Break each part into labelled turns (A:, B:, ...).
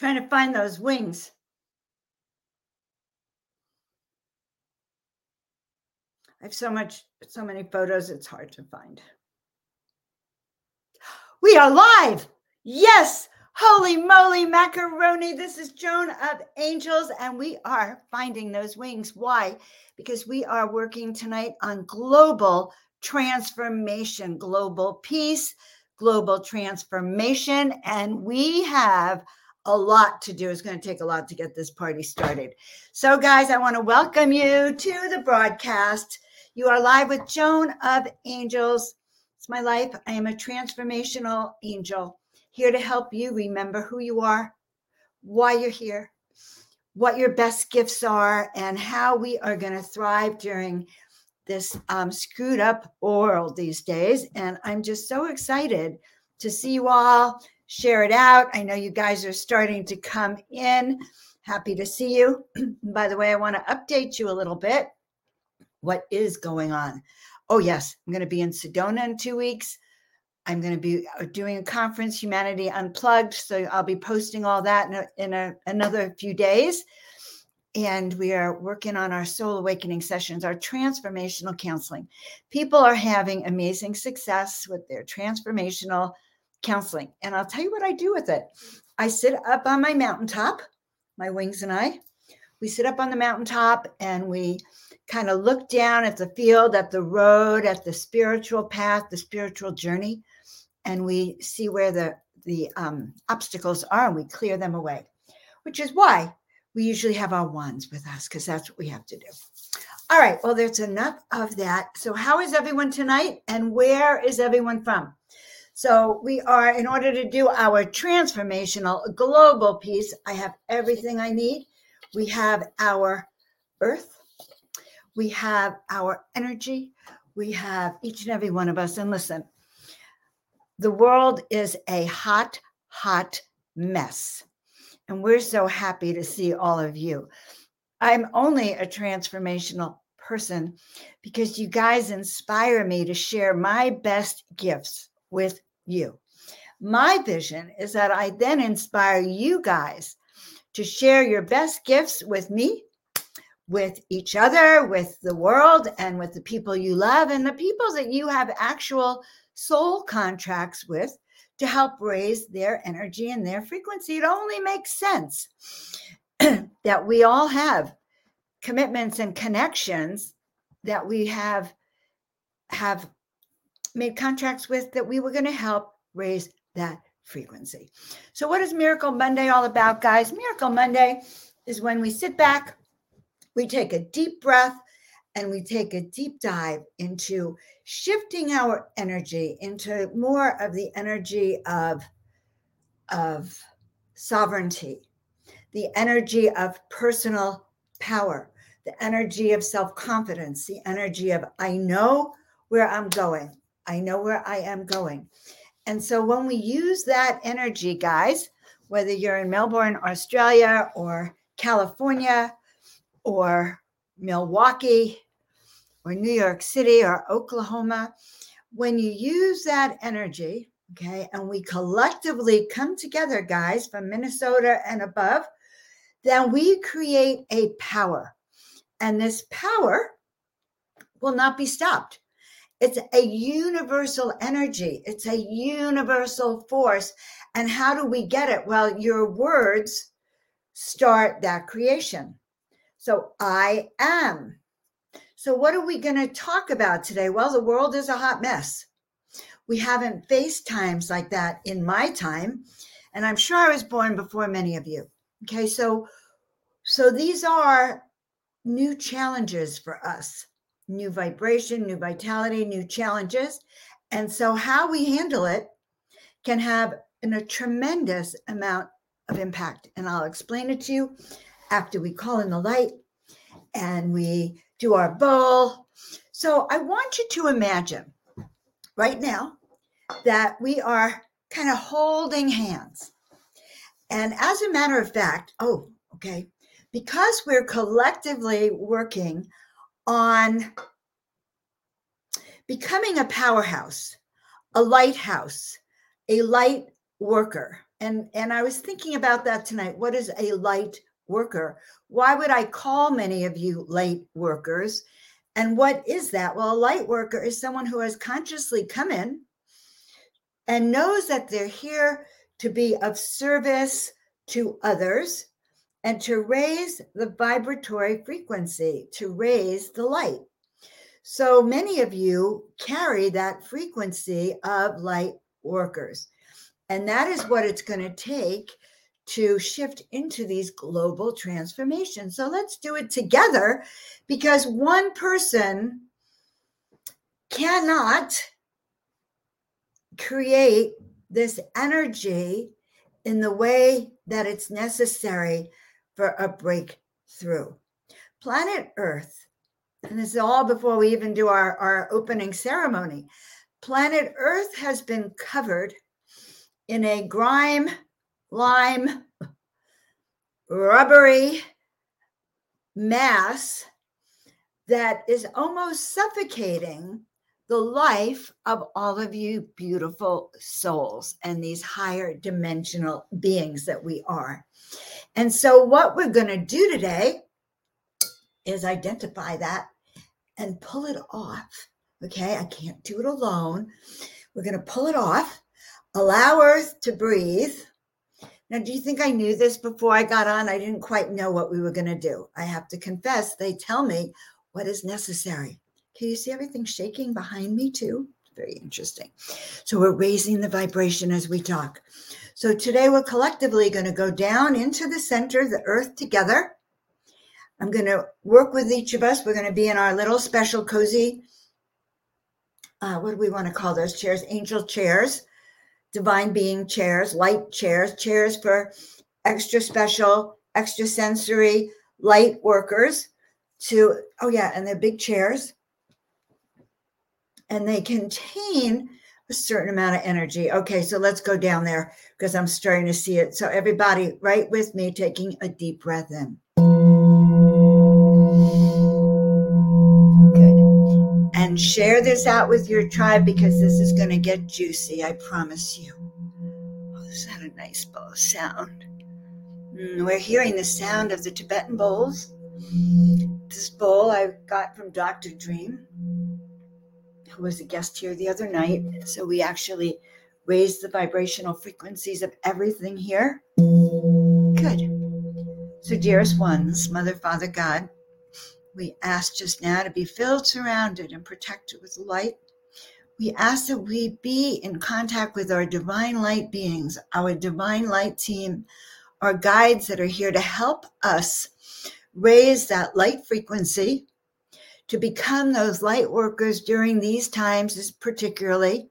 A: Trying to find those wings. I have so much, so many photos, it's hard to find. We are live. Yes. Holy moly, macaroni. This is Joan of Angels, and we are finding those wings. Why? Because we are working tonight on global transformation, global peace, global transformation, and we have a lot to do. It's going to take a lot to get this party started. So, guys, I want to welcome you to the broadcast. You are live with Joan of Angels. It's my life. I am a transformational angel here to help you remember who you are, why you're here, what your best gifts are, and how we are going to thrive during this um, screwed up world these days. And I'm just so excited to see you all share it out. I know you guys are starting to come in. Happy to see you. By the way, I want to update you a little bit. What is going on? Oh, yes, I'm going to be in Sedona in two weeks. I'm going to be uh, doing a conference, Humanity Unplugged. So I'll be posting all that in, a, in a, another few days. And we are working on our soul awakening sessions, our transformational counseling. People are having amazing success with their transformational counseling. And I'll tell you what I do with it. I sit up on my mountaintop, my wings and I. We sit up on the mountaintop and we kind of look down at the field, at the road, at the spiritual path, the spiritual journey, and we see where the the um, obstacles are and we clear them away, which is why we usually have our wands with us because that's what we have to do. All right, well, there's enough of that. So, how is everyone tonight and where is everyone from? So we are, in order to do our transformational global piece, I have everything I need. We have our earth, we have our energy, we have each and every one of us. And listen, the world is a hot, hot mess. And we're so happy to see all of you. I'm only a transformational person because you guys inspire me to share my best gifts with you. My vision is that I then inspire you guys to share your best gifts with me, with each other, with the world, and with the people you love and the people that you have actual soul contracts with to help raise their energy and their frequency. It only makes sense that we all have commitments and connections that we have have made contracts with that we were going to help raise that frequency. So, what is Miracle Monday all about, guys? Miracle Monday is when we sit back, we take a deep breath, and we take a deep dive into shifting our energy into more of the energy of, of sovereignty, the energy of personal power, the energy of self confidence, the energy of I know where I'm going. I know where I am going. And so when we use that energy, guys, whether you're in Melbourne, Australia, or California, or Milwaukee, or New York City, or Oklahoma, when you use that energy, okay, and we collectively come together, guys, from Minnesota and above, then we create a power. And this power will not be stopped. It's a universal energy, it's a universal force. And how do we get it? Well, your words start that creation. So I am. So, what are we going to talk about today? Well, the world is a hot mess. We haven't faced times like that in my time. And I'm sure I was born before many of you. Okay, so so these are new challenges for us new vibration, new vitality, new challenges. And so, how we handle it can have an, a tremendous amount of impact. And I'll explain it to you after we call in the light and we do our bowl. So, I want you to imagine right now that we are kind of holding hands. And as a matter of fact, oh, okay, because we're collectively working on becoming a powerhouse, a lighthouse, a light worker. and and I was thinking about that tonight. What is a light worker? Why would I call many of you light workers? And what is that? Well, a light worker is someone who has consciously come in and knows that they're here to be of service to others and to raise the vibratory frequency, to raise the light. So many of you carry that frequency of light workers. And that is what it's going to take to shift into these global transformations. So let's do it together because one person cannot create this energy in the way that it's necessary for a breakthrough. Planet Earth, and this is all before we even do our, our opening ceremony. Planet Earth has been covered in a grime, lime, rubbery mass that is almost suffocating the life of all of you beautiful souls and these higher dimensional beings that we are. And so, what we're going to do today is identify that and pull it off. Okay, I can't do it alone. We're going to pull it off, allow Earth to breathe. Now, do you think I knew this before I got on? I didn't quite know what we were going to do. I have to confess, they tell me what is necessary. Can you see everything shaking behind me too? Very interesting. So we're raising the vibration as we talk. So today we're collectively going to go down into the center of the earth together. I'm going to work with each of us. We're going to be in our little special cozy, uh, what do we want to call those chairs? Angel chairs, divine being chairs, light chairs, chairs for extra special, extra sensory light workers to, oh yeah, and they're big chairs and they contain a certain amount of energy. Okay, so let's go down there because I'm starting to see it. So, everybody, right with me, taking a deep breath in. Good. And share this out with your tribe because this is going to get juicy, I promise you. Oh, is that a nice bowl sound? Mm, we're hearing the sound of the Tibetan bowls. This bowl I got from Dr. Dream who was a guest here the other night. So we actually raised the vibrational frequencies of everything here. Good. So, dearest ones, Mother, Father, God, we ask just now to be filled, surrounded, and protected with light. We ask that we be in contact with our divine light beings, our divine light team, our guides that are here to help us raise that light frequency to become those light workers during these times, is particularly,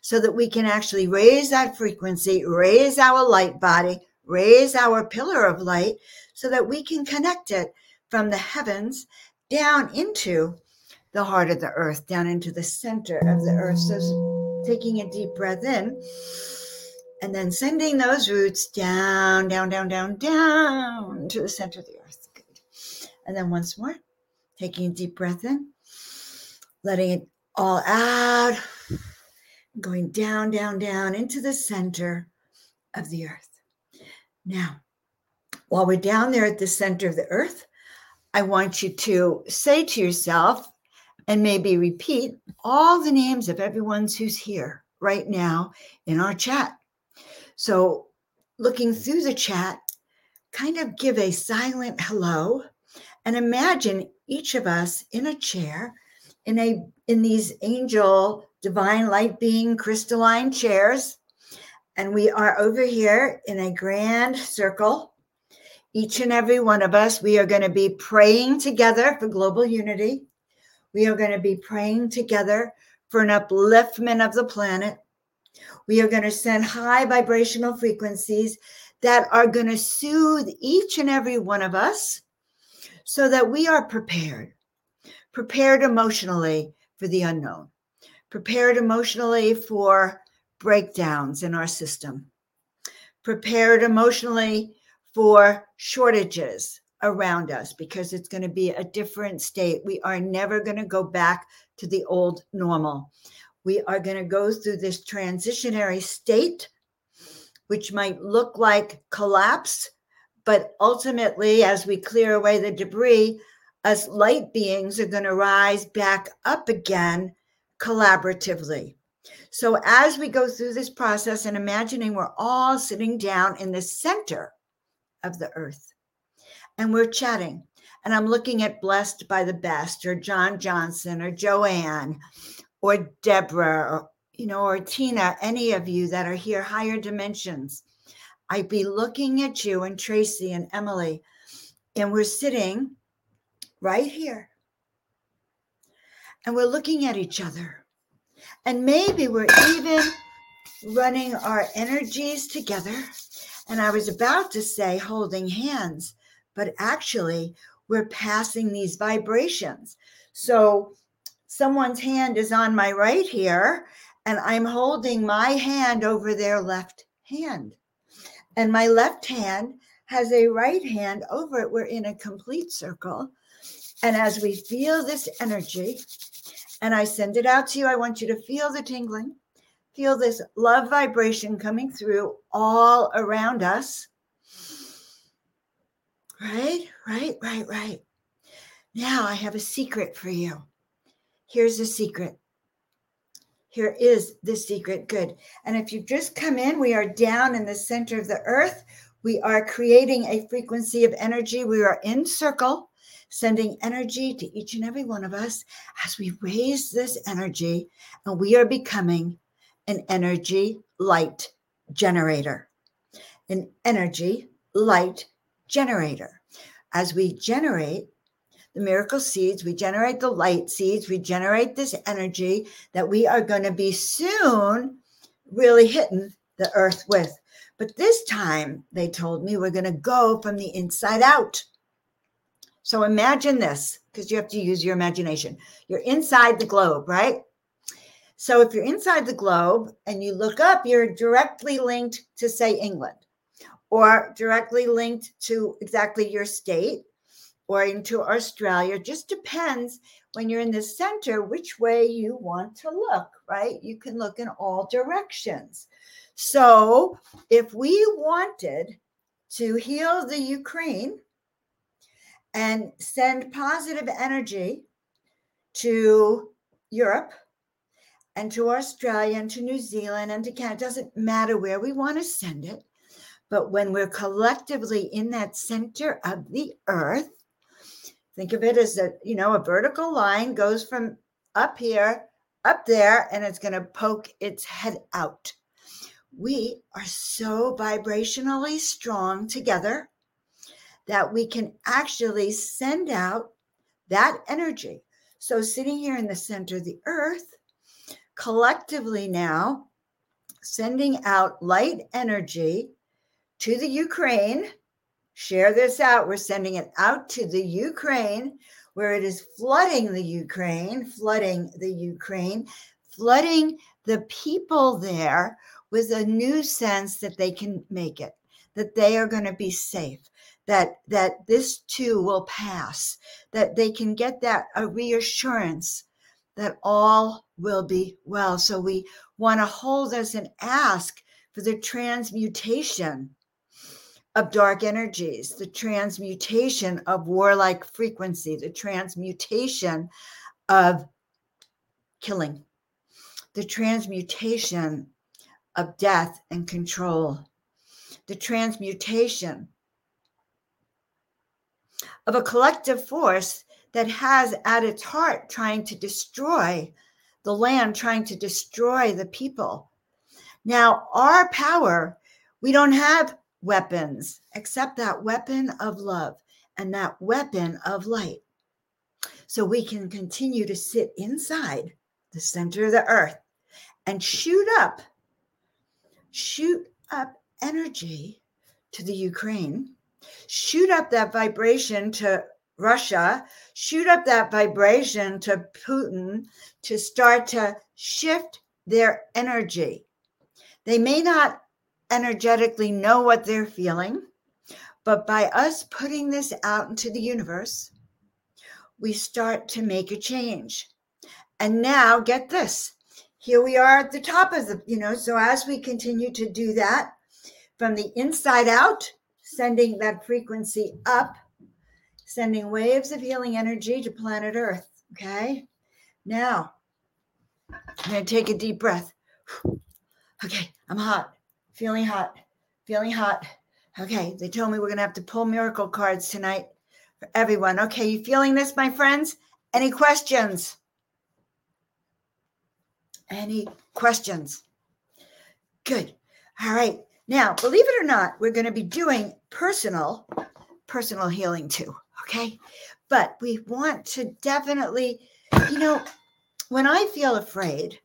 A: so that we can actually raise that frequency, raise our light body, raise our pillar of light, so that we can connect it from the heavens down into the heart of the earth, down into the center of the earth. So, taking a deep breath in and then sending those roots down, down, down, down, down to the center of the earth. Good. And then once more. Taking a deep breath in, letting it all out, going down, down, down into the center of the earth. Now, while we're down there at the center of the earth, I want you to say to yourself and maybe repeat all the names of everyone who's here right now in our chat. So, looking through the chat, kind of give a silent hello and imagine each of us in a chair in a in these angel divine light being crystalline chairs. And we are over here in a grand circle. Each and every one of us we are going to be praying together for global unity. We are going to be praying together for an upliftment of the planet. We are going to send high vibrational frequencies that are going to soothe each and every one of us so that we are prepared, prepared emotionally for the unknown, prepared emotionally for breakdowns in our system, prepared emotionally for shortages around us because it's going to be a different state. We are never going to go back to the old normal. We are going to go through this transitionary state which might look like collapse, but ultimately, as we clear away the debris, us light beings are going to rise back up again collaboratively. So, as we go through this process and imagining we're all sitting down in the center of the earth and we're chatting, and I'm looking at Blessed by the Best or John Johnson or Joanne or Deborah or, you know, or Tina, any of you that are here, higher dimensions. I'd be looking at you and Tracy and Emily, and we're sitting right here. And we're looking at each other. And maybe we're even running our energies together. And I was about to say holding hands, but actually, we're passing these vibrations. So, someone's hand is on my right here, and I'm holding my hand over their left hand. And my left hand has a right hand over it. We're in a complete circle. And as we feel this energy, and I send it out to you, I want you to feel the tingling, feel this love vibration coming through all around us. Right, right, right, right. Now I have a secret for you. Here's the secret. Here is the secret. Good. And if you've just come in, we are down in the center of the earth. We are creating a frequency of energy. We are in circle sending energy to each and every one of us as we raise this energy and we are becoming an energy light generator. An energy light generator. As we generate the miracle seeds, we generate the light seeds, we generate this energy that we are going to be soon really hitting the earth with. But this time, they told me we're going to go from the inside out. So imagine this, because you have to use your imagination. You're inside the globe, right? So if you're inside the globe and you look up, you're directly linked to, say, England, or directly linked to exactly your state or into Australia. Just depends when you're in the center which way you want to look, right? You can look in all directions. So if we wanted to heal the Ukraine, and send positive energy to Europe and to Australia and to New Zealand and to Canada. It doesn't matter where we want to send it. But when we're collectively in that center of the earth, think of it as a, you know, a vertical line goes from up here, up there, and it's going to poke its head out. We are so vibrationally strong together that we can actually send out that energy. So, sitting here in the center of the earth, collectively now sending out light energy to the Ukraine. Share this out. We're sending it out to the Ukraine, where it is flooding the Ukraine, flooding the Ukraine, flooding the people there with a new sense that they can make it, that they are going to be safe, that that this too will pass that they can get that a reassurance that all will be well so we want to hold us and ask for the transmutation of dark energies the transmutation of warlike frequency the transmutation of killing the transmutation of death and control the transmutation of a collective force that has at its heart trying to destroy the land, trying to destroy the people. Now, our power, we don't have weapons except that weapon of love and that weapon of light. So we can continue to sit inside the center of the earth and shoot up, shoot up energy to the Ukraine shoot up that vibration to Russia, shoot up that vibration to Putin to start to shift their energy. They may not energetically know what they're feeling, but by us putting this out into the universe, we start to make a change. And now, get this here we are at the top of the, you know, so as we continue to do that, from the inside out, sending that frequency up, sending waves of healing energy to planet Earth. Okay. Now, I'm going to take a deep breath. Okay, I'm hot, feeling hot, feeling hot. Okay, they told me we're going to have to pull miracle cards tonight for everyone. Okay, you feeling this, my friends? Any questions? Any questions? Good. All right. Now, believe it or not, we're going to be doing personal personal healing too, okay? But we want to definitely, you know, when I feel afraid,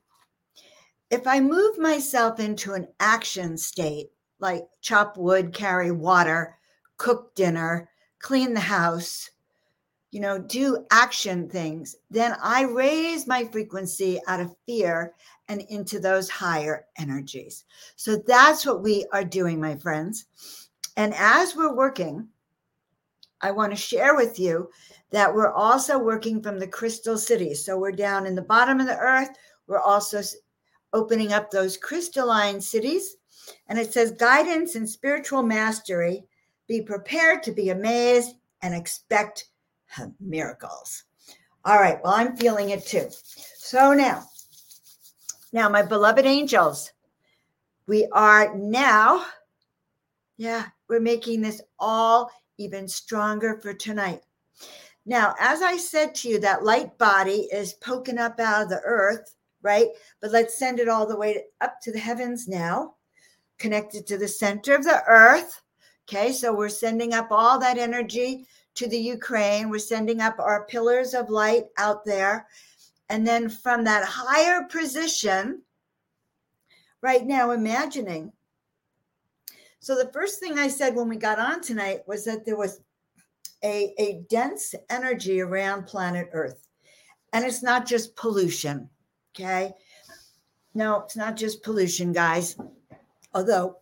A: if I move myself into an action state, like chop wood, carry water, cook dinner, clean the house, you know, do action things, then I raise my frequency out of fear and into those higher energies. So that's what we are doing, my friends. And as we're working, I want to share with you that we're also working from the crystal city. So we're down in the bottom of the earth. We're also opening up those crystalline cities. And it says guidance and spiritual mastery. Be prepared to be amazed and expect miracles. All right. Well, I'm feeling it too. So now, now, my beloved angels, we are now, yeah, we're making this all even stronger for tonight. Now, as I said to you, that light body is poking up out of the earth, right? But let's send it all the way up to the heavens now, connected to the center of the earth. Okay, so we're sending up all that energy to the Ukraine. We're sending up our pillars of light out there. And then from that higher position, right now, imagining. So, the first thing I said when we got on tonight was that there was a, a dense energy around planet Earth. And it's not just pollution. Okay. No, it's not just pollution, guys. Although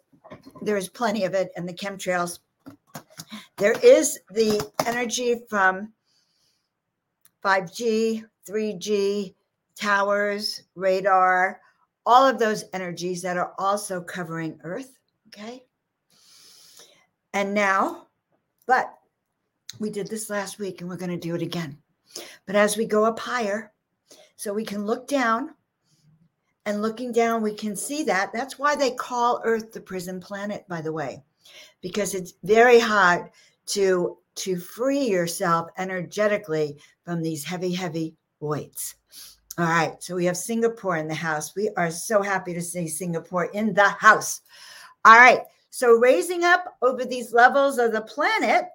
A: there is plenty of it and the chemtrails. There is the energy from 5G, 3G, towers, radar, all of those energies that are also covering Earth. Okay. And now, but we did this last week and we're going to do it again. But as we go up higher, so we can look down and looking down, we can see that. That's why they call Earth the prison planet, by the way, because it's very hard to to free yourself energetically from these heavy, heavy weights. All right, so we have Singapore in the house. We are so happy to see Singapore in the house. All right, so raising up over these levels of the planet,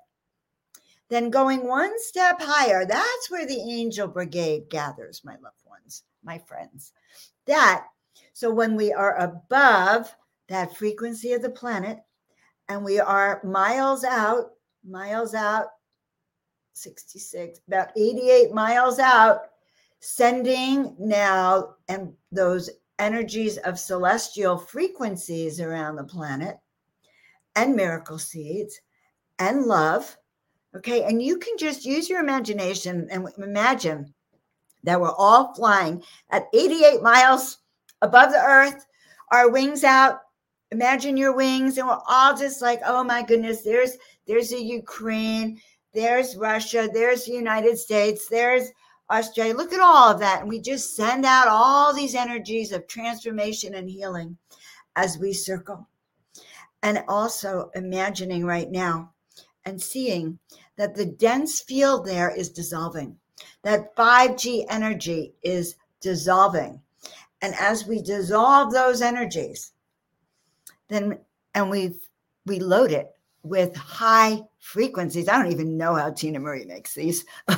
A: then going one step higher, that's where the angel brigade gathers, my loved ones, my friends. That, so when we are above that frequency of the planet and we are miles out, miles out, 66, about 88 miles out, sending now and those energies of celestial frequencies around the planet and miracle seeds and love. Okay. And you can just use your imagination and imagine that we're all flying at 88 miles above the earth, our wings out. Imagine your wings, and we're all just like, oh my goodness, there's there's a Ukraine, there's Russia, there's the United States, there's Australia. Look at all of that. And we just send out all these energies of transformation and healing as we circle. And also imagining right now and seeing that the dense field there is dissolving, that 5G energy is dissolving. And as we dissolve those energies, then and we we load it with high frequencies. I don't even know how Tina Marie makes these.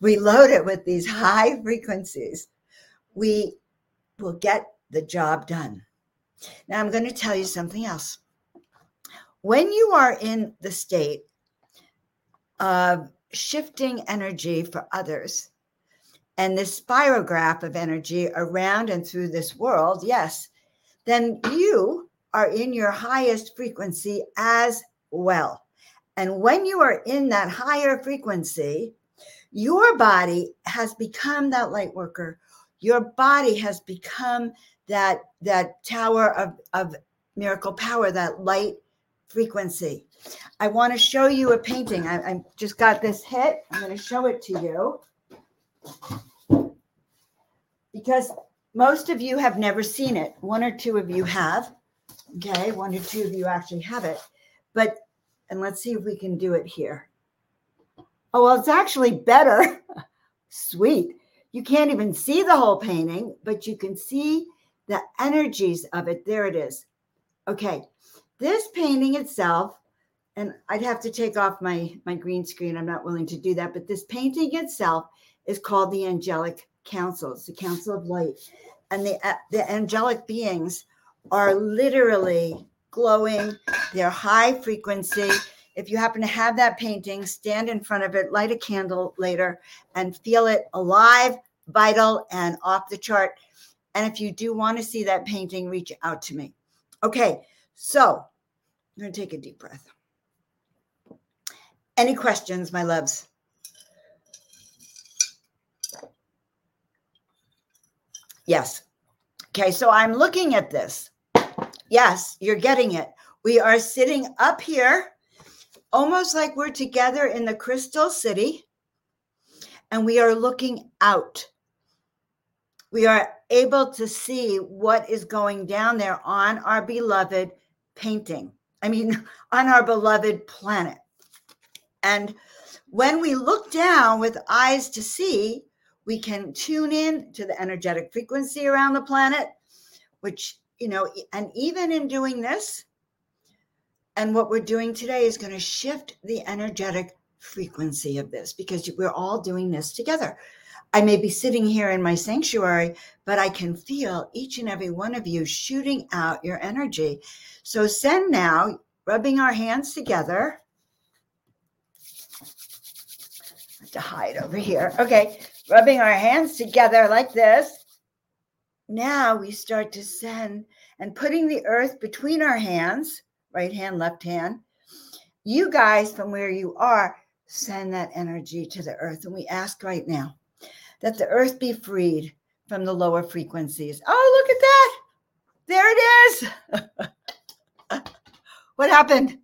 A: we load it with these high frequencies. We will get the job done. Now, I'm going to tell you something else. When you are in the state of shifting energy for others and this spirograph of energy around and through this world, yes, then you are in your highest frequency as well. And when you are in that higher frequency, your body has become that light worker. Your body has become that that tower of, of miracle power, that light frequency. I want to show you a painting. I, I just got this hit. I'm going to show it to you because most of you have never seen it. One or two of you have. Okay, one or two of you actually have it. But, and let's see if we can do it here. Oh, well, it's actually better. Sweet. You can't even see the whole painting, but you can see the energies of it. There it is. Okay, this painting itself, and I'd have to take off my, my green screen. I'm not willing to do that, but this painting itself is called the Angelic Council. It's the Council of Light. And the, uh, the angelic beings are literally glowing, they're high frequency. If you happen to have that painting, stand in front of it, light a candle later, and feel it alive, vital, and off the chart. And if you do want to see that painting, reach out to me. Okay, so I'm going to take a deep breath. Any questions, my loves? Yes. Okay, so I'm looking at this. Yes, you're getting it. We are sitting up here, almost like we're together in the Crystal City, and we are looking out. We are able to see what is going down there on our beloved painting. I mean, on our beloved planet. And when we look down with eyes to see, we can tune in to the energetic frequency around the planet, which, you know, and even in doing this, and what we're doing today is going to shift the energetic frequency of this because we're all doing this together. I may be sitting here in my sanctuary, but I can feel each and every one of you shooting out your energy. So send now, rubbing our hands together. to hide over here. Okay rubbing our hands together like this. Now we start to send and putting the earth between our hands, right hand, left hand. You guys, from where you are, send that energy to the earth. And we ask right now that the earth be freed from the lower frequencies. Oh, look at that. There it is. what happened?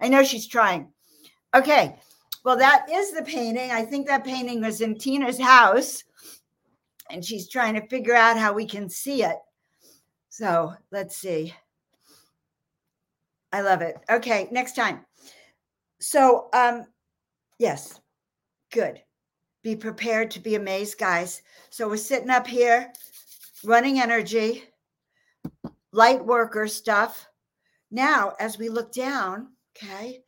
A: I know she's trying. Okay. Well, that is the painting. I think that painting was in Tina's house, and she's trying to figure out how we can see it. So let's see. I love it. Okay, next time. So, um, yes, good. Be prepared to be amazed, guys. So we're sitting up here, running energy, light worker stuff. Now, as we look down, okay,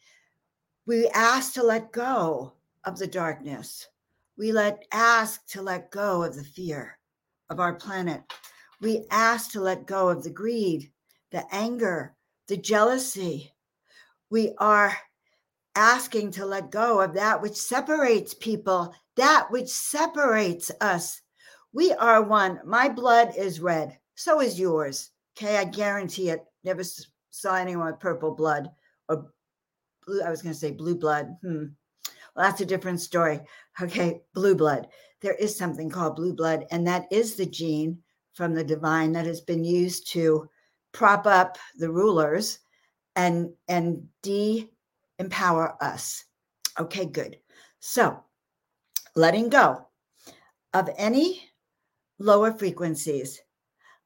A: we ask to let go of the darkness. We let ask to let go of the fear of our planet. We ask to let go of the greed, the anger, the jealousy. We are asking to let go of that which separates people, that which separates us. We are one. My blood is red. So is yours. Okay. I guarantee it. Never saw anyone with purple blood or blue, I was going to say blue blood. Hmm. Well, that's a different story. Okay, blue blood. There is something called blue blood, and that is the gene from the divine that has been used to prop up the rulers and and de empower us. Okay, good. So, letting go of any lower frequencies,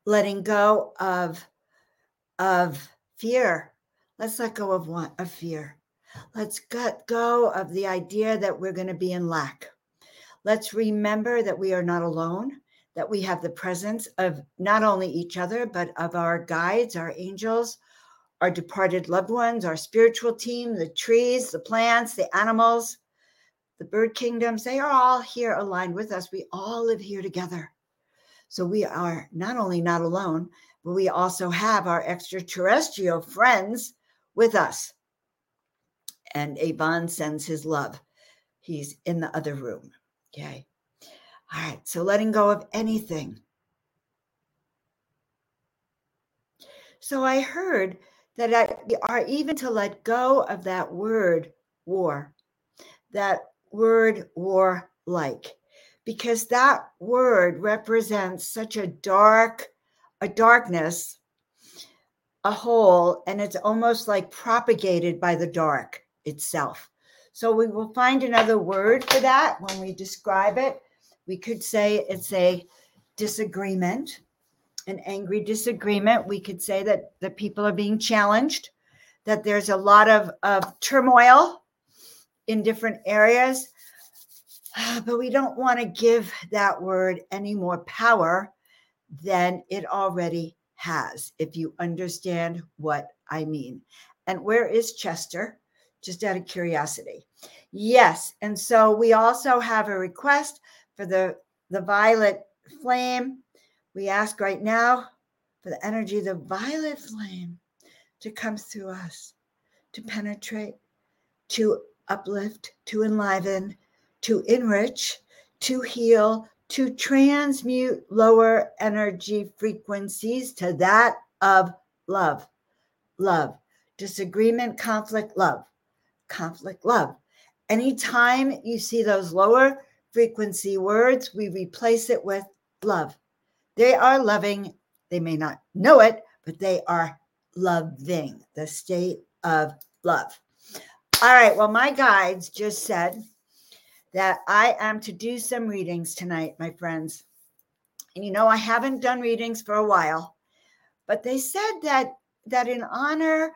A: letting go of of fear. Let's let go of one of fear. Let's let go of the idea that we're going to be in lack. Let's remember that we are not alone, that we have the presence of not only each other, but of our guides, our angels, our departed loved ones, our spiritual team, the trees, the plants, the animals, the bird kingdoms. They are all here aligned with us. We all live here together. So we are not only not alone, but we also have our extraterrestrial friends with us and Avon sends his love. He's in the other room. Okay. All right. So letting go of anything. So I heard that I are even to let go of that word war, that word war like, because that word represents such a dark, a darkness a hole and it's almost like propagated by the dark itself. So we will find another word for that when we describe it. We could say it's a disagreement, an angry disagreement. We could say that the people are being challenged, that there's a lot of, of turmoil in different areas. Ah, but we don't want to give that word any more power than it already has, if you understand what I mean. And where is Chester? Just out of curiosity. Yes. And so we also have a request for the, the violet flame. We ask right now for the energy the violet flame to come through us, to penetrate, to uplift, to enliven, to enrich, to heal, to transmute lower energy frequencies to that of love, love, disagreement, conflict, love, conflict, love. Anytime you see those lower frequency words, we replace it with love. They are loving. They may not know it, but they are loving the state of love. All right. Well, my guides just said that I am to do some readings tonight, my friends. And you know, I haven't done readings for a while, but they said that that in honor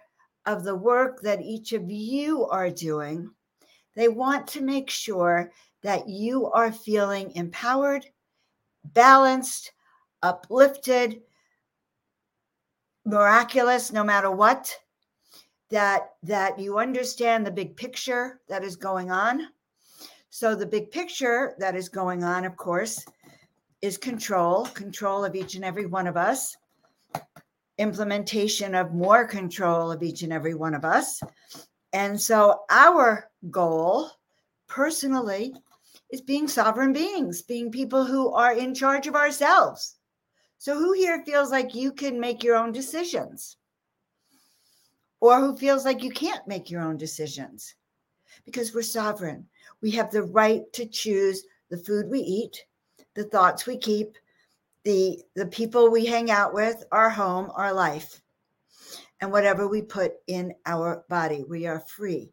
A: of the work that each of you are doing, they want to make sure that you are feeling empowered, balanced, uplifted, miraculous no matter what that that you understand the big picture that is going on. So the big picture that is going on of course is control control of each and every one of us. Implementation of more control of each and every one of us. And so our goal personally is being sovereign beings being people who are in charge of ourselves. So, who here feels like you can make your own decisions? Or who feels like you can't make your own decisions? Because we're sovereign. We have the right to choose the food we eat, the thoughts we keep, the, the people we hang out with, our home, our life, and whatever we put in our body. We are free.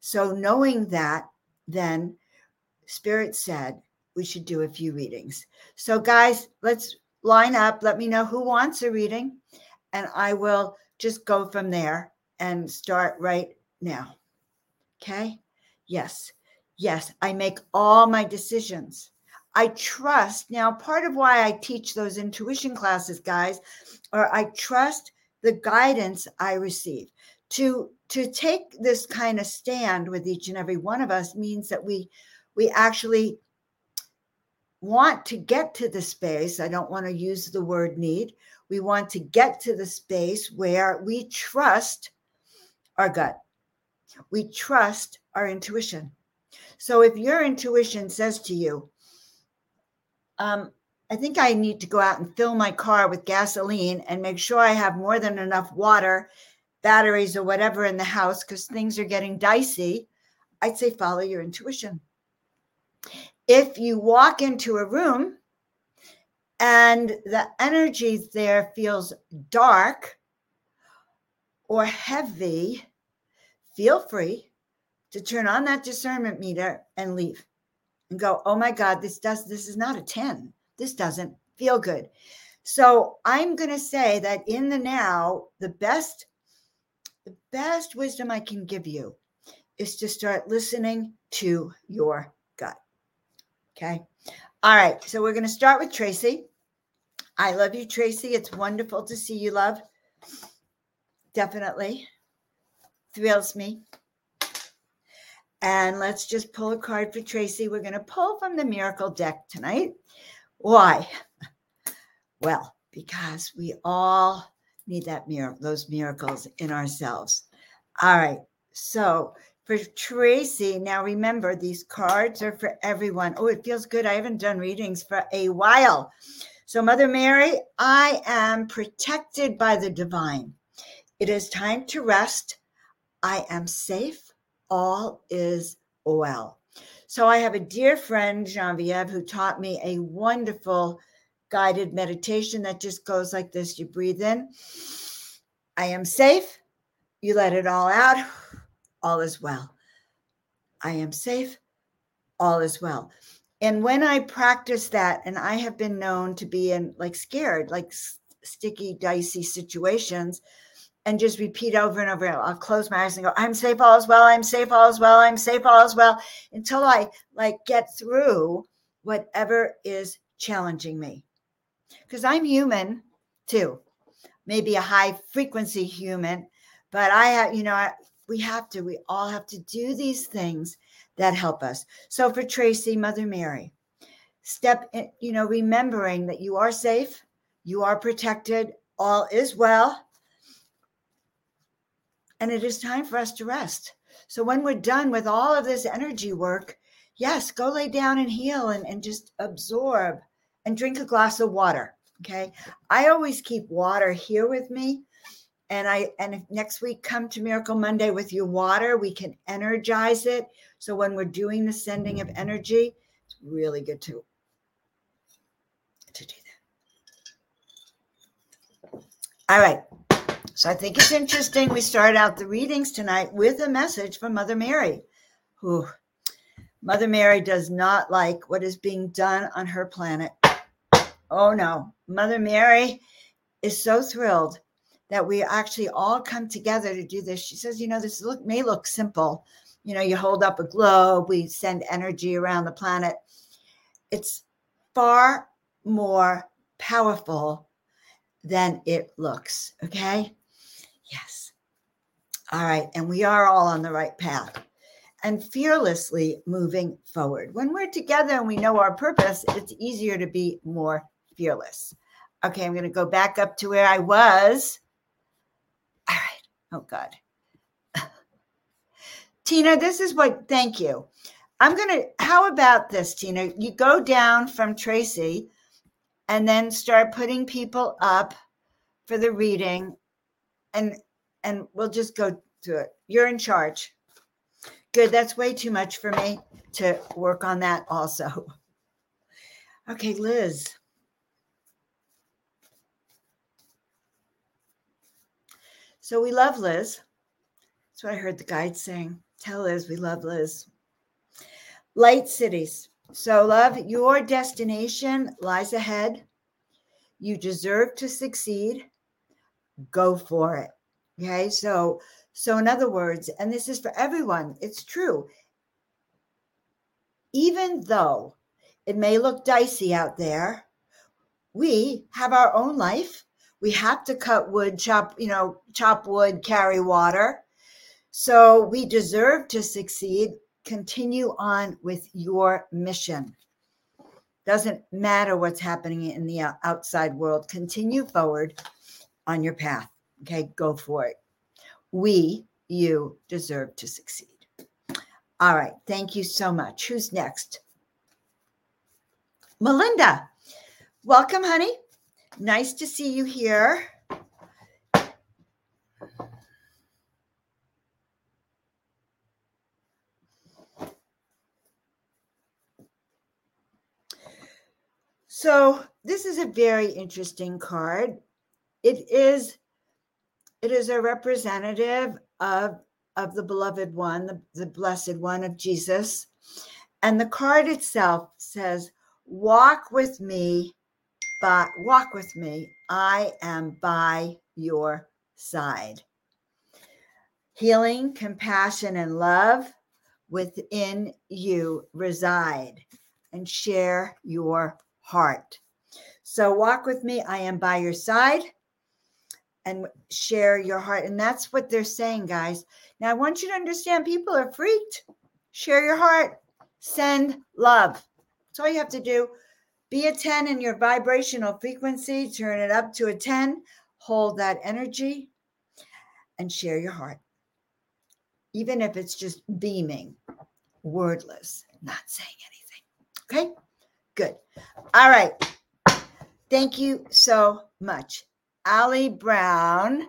A: So, knowing that, then Spirit said we should do a few readings. So, guys, let's line up. Let me know who wants a reading, and I will just go from there and start right now. Okay? Yes. Yes. I make all my decisions. I trust. Now, part of why I teach those intuition classes, guys, or I trust the guidance I receive. To to take this kind of stand with each and every one of us means that we we actually want to get to the space, I don't want to use the word need. We want to get to the space where we trust our gut. We trust our intuition. So if your intuition says to you, um, I think I need to go out and fill my car with gasoline and make sure I have more than enough water, batteries, or whatever in the house because things are getting dicey, I'd say follow your intuition if you walk into a room and the energy there feels dark or heavy, feel free to turn on that discernment meter and leave and go, oh my God, this does this is not a 10. This doesn't feel good. So I'm gonna say that in the now, the best, the best wisdom I can give you is to start listening to your gut. Okay. All right. So we're going to start with Tracy. I love you, Tracy. It's wonderful to see you, love. Definitely thrills me. And let's just pull a card for Tracy. We're going to pull from the Miracle deck tonight. Why? Well, because we all need that miracle, those miracles in ourselves. All right. So for Tracy. Now, remember, these cards are for everyone. Oh, it feels good. I haven't done readings for a while. So, Mother Mary, I am protected by the divine. It is time to rest. I am safe. All is well. So, I have a dear friend, Genevieve, who taught me a wonderful guided meditation that just goes like this you breathe in I am safe. You let it all out. All is well. I am safe. All is well. And when I practice that, and I have been known to be in like scared, like sticky, dicey situations, and just repeat over and over. I'll close my eyes and go, I'm safe, all is well, I'm safe, all is well, I'm safe, all is well, until I like get through whatever is challenging me. Because I'm human too, maybe a high frequency human, but I have, you know, I, we have to, we all have to do these things that help us. So for Tracy, Mother Mary, step in, you know, remembering that you are safe, you are protected, all is well and it is time for us to rest. So when we're done with all of this energy work, yes, go lay down and heal and, and just absorb and drink a glass of water. Okay. I always keep water here with me. And I and if next week come to Miracle Monday with your water, we can energize it. So when we're doing the sending of energy, it's really good to, to do that. All right. So I think it's interesting. We start out the readings tonight with a message from Mother Mary, who Mother Mary does not like what is being done on her planet. Oh no, Mother Mary is so thrilled that we actually all come together to do this. She says, you know, this look may look simple. You know, you hold up a globe, we send energy around the planet. It's far more powerful than it looks. Okay. Yes. All right. And we are all on the right path and fearlessly moving forward. When we're together and we know our purpose, it's easier to be more fearless. Okay. I'm going to go back up to where I was. All right. Oh, God. Tina, this is what, thank you. I'm going to, how about this, Tina? You go down from Tracy and then start putting people up for the reading and and we'll just go to it. You're in charge. Good. That's way too much for me to work on that also. Okay, Liz. So we love Liz. That's what I heard the guide saying. Tell Liz we love Liz. Light cities. So, love, your destination lies ahead. You deserve to succeed go for it. Okay. So, so in other words, and this is for everyone, it's true. Even though it may look dicey out there, we have our own life. We have to cut wood, chop, you know, chop wood, carry water. So we deserve to succeed. Continue on with your mission. Doesn't matter what's happening in the outside world. Continue forward on your path. Okay, go for it. We, you deserve to succeed. All right. Thank you so much. Who's next? Melinda. Welcome, honey. Nice to see you here. So, this is a very interesting card it is it is a representative of of the beloved one the, the blessed one of jesus. And the card itself says walk with me but walk with me. I am by your side. Healing compassion and love within you reside and share your heart. So walk with me. I am by your side and share your heart. And that's what they're saying, guys. Now, I want you to understand people are freaked. Share your heart, send love. That's all you have to do. Be a 10 in your vibrational frequency, turn it up to a 10, hold that energy, and share your heart. Even if it's just beaming, wordless, not saying anything. Okay? Good. All right. Thank you so much. Ali Brown.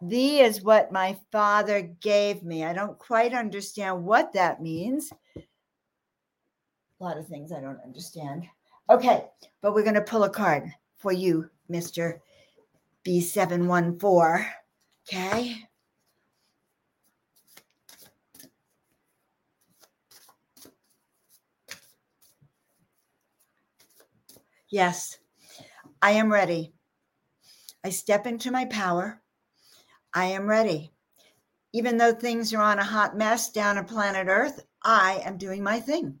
A: Thee is what my father gave me. I don't quite understand what that means. A lot of things I don't understand. Okay, but we're going to pull a card for you, Mr. B714. Okay. Yes, I am ready. I step into my power. I am ready. Even though things are on a hot mess down on planet Earth, I am doing my thing.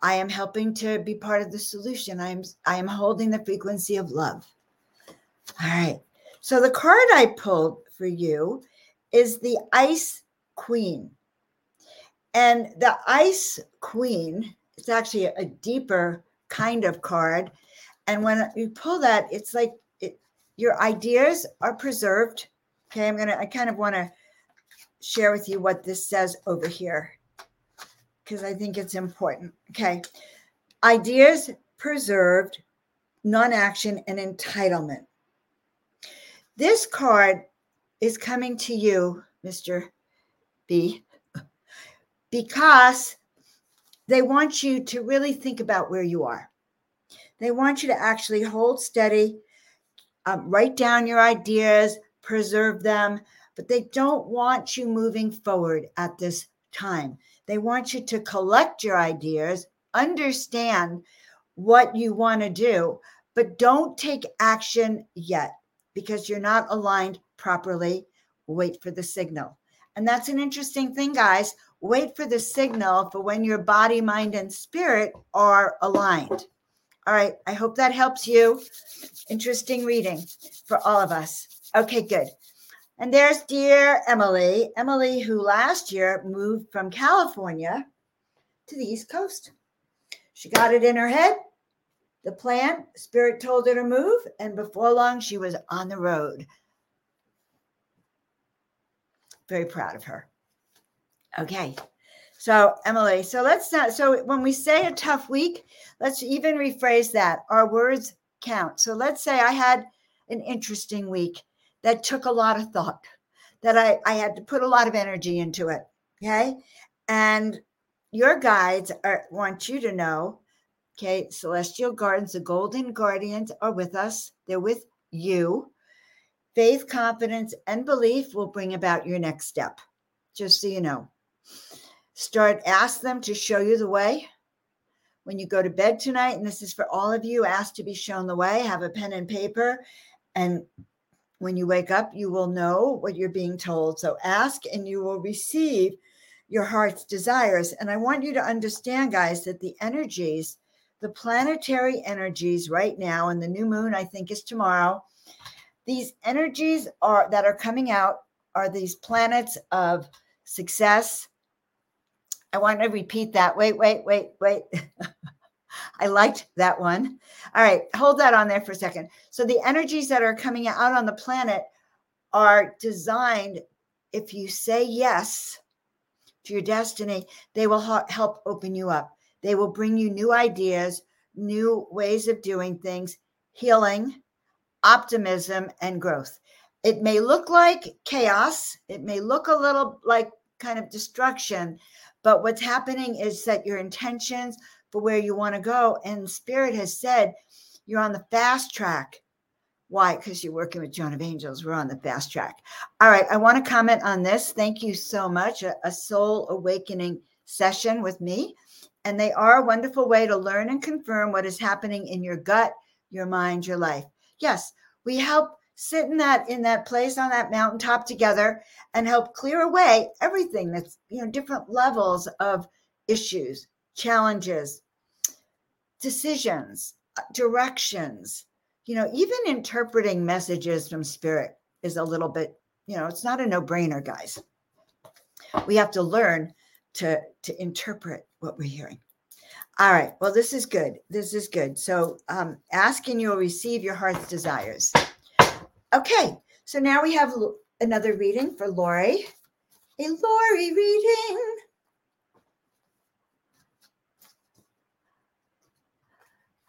A: I am helping to be part of the solution. I am I am holding the frequency of love. All right. So the card I pulled for you is the Ice Queen. And the Ice Queen, it's actually a deeper kind of card. And when you pull that, it's like your ideas are preserved. Okay, I'm to, I kind of want to share with you what this says over here because I think it's important. Okay. Ideas preserved, non action, and entitlement. This card is coming to you, Mr. B, because they want you to really think about where you are. They want you to actually hold steady, um, write down your ideas, preserve them, but they don't want you moving forward at this time. They want you to collect your ideas, understand what you want to do, but don't take action yet because you're not aligned properly. Wait for the signal. And that's an interesting thing, guys. Wait for the signal for when your body, mind, and spirit are aligned. All right. I hope that helps you. Interesting reading for all of us. Okay, good. And there's dear Emily, Emily, who last year moved from California to the East Coast. She got it in her head, the plan, Spirit told her to move, and before long, she was on the road. Very proud of her. Okay. So, Emily, so let's not, so when we say a tough week, let's even rephrase that. Our words count. So let's say I had an interesting week that took a lot of thought, that I, I had to put a lot of energy into it. Okay. And your guides are, want you to know, okay, celestial gardens, the golden guardians are with us. They're with you. Faith, confidence, and belief will bring about your next step, just so you know. Start, ask them to show you the way. When you go to bed tonight, and this is for all of you, ask to be shown the way, have a pen and paper, and when you wake up, you will know what you're being told. So ask and you will receive your heart's desires. And I want you to understand, guys, that the energies, the planetary energies right now, and the new moon, I think, is tomorrow. These energies are that are coming out are these planets of success. I want to repeat that. Wait, wait, wait, wait. I liked that one. All right, hold that on there for a second. So the energies that are coming out on the planet are designed if you say yes to your destiny, they will help open you up. They will bring you new ideas, new ways of doing things, healing, optimism, and growth. It may look like chaos, it may look a little like kind of destruction, but what's happening is that your intentions, for where you want to go. And Spirit has said you're on the fast track. Why? Because you're working with Joan of Angels. We're on the fast track. All right. I want to comment on this. Thank you so much. A, a soul awakening session with me. And they are a wonderful way to learn and confirm what is happening in your gut, your mind, your life. Yes, we help sit in that in that place on that mountaintop together and help clear away everything that's you know different levels of issues challenges, decisions, uh, directions. You know, even interpreting messages from spirit is a little bit, you know, it's not a no brainer, guys. We have to learn to, to interpret what we're hearing. All right. Well, this is good. This is good. So um, ask and you'll receive your heart's desires. Okay. So now we have another reading for Lori. A Lori reading.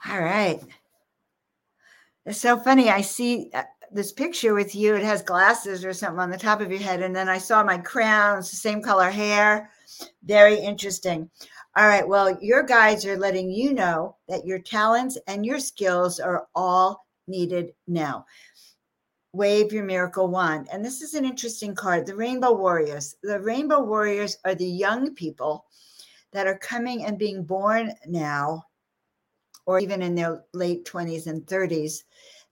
A: All right. It's so funny. I see uh, this picture with you. It has glasses or something on the top of your head. And then I saw my crown. It's the same color hair. Very interesting. All right. Well, your guides are letting you know that your talents and your skills are all needed now. Wave your miracle wand. And this is an interesting card the Rainbow Warriors. The Rainbow Warriors are the young people that are coming and being born now, or even in their late 20s and 30s,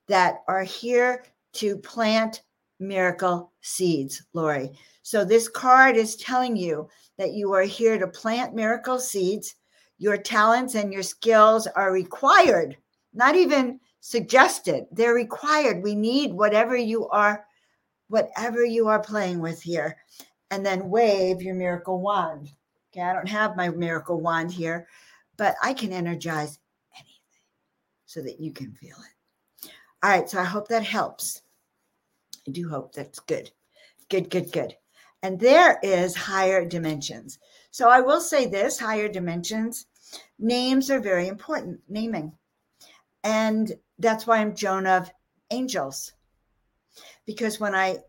A: that are here to plant miracle seeds, Lori. So this card is telling you that you are here to plant miracle seeds. Your talents and your skills are required, not even suggested. They're required. We need whatever you are, whatever you are playing with here. And then wave your miracle wand. Okay, I don't have my miracle wand here, but I can energize anything so that you can feel it. All right, so I hope that helps. I do hope that's good. Good, good, good. And there is higher dimensions. So I will say this higher dimensions, names are very important, naming. And that's why I'm Joan of Angels. Because when I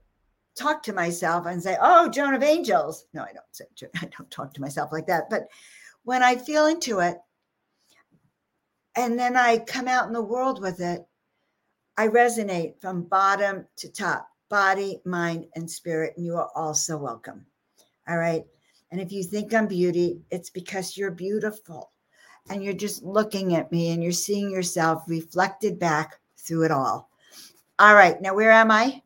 A: talk to myself and say, "Oh, Joan of Angels," no, I don't say I don't talk to myself like that. But when I feel into it, and then I come out in the world with it, I resonate from bottom to top, body, mind, and spirit. And you are also welcome. All right. And if you think I'm beauty, it's because you're beautiful and you're just looking at me and you're seeing yourself reflected back through it all. All right, now where am I?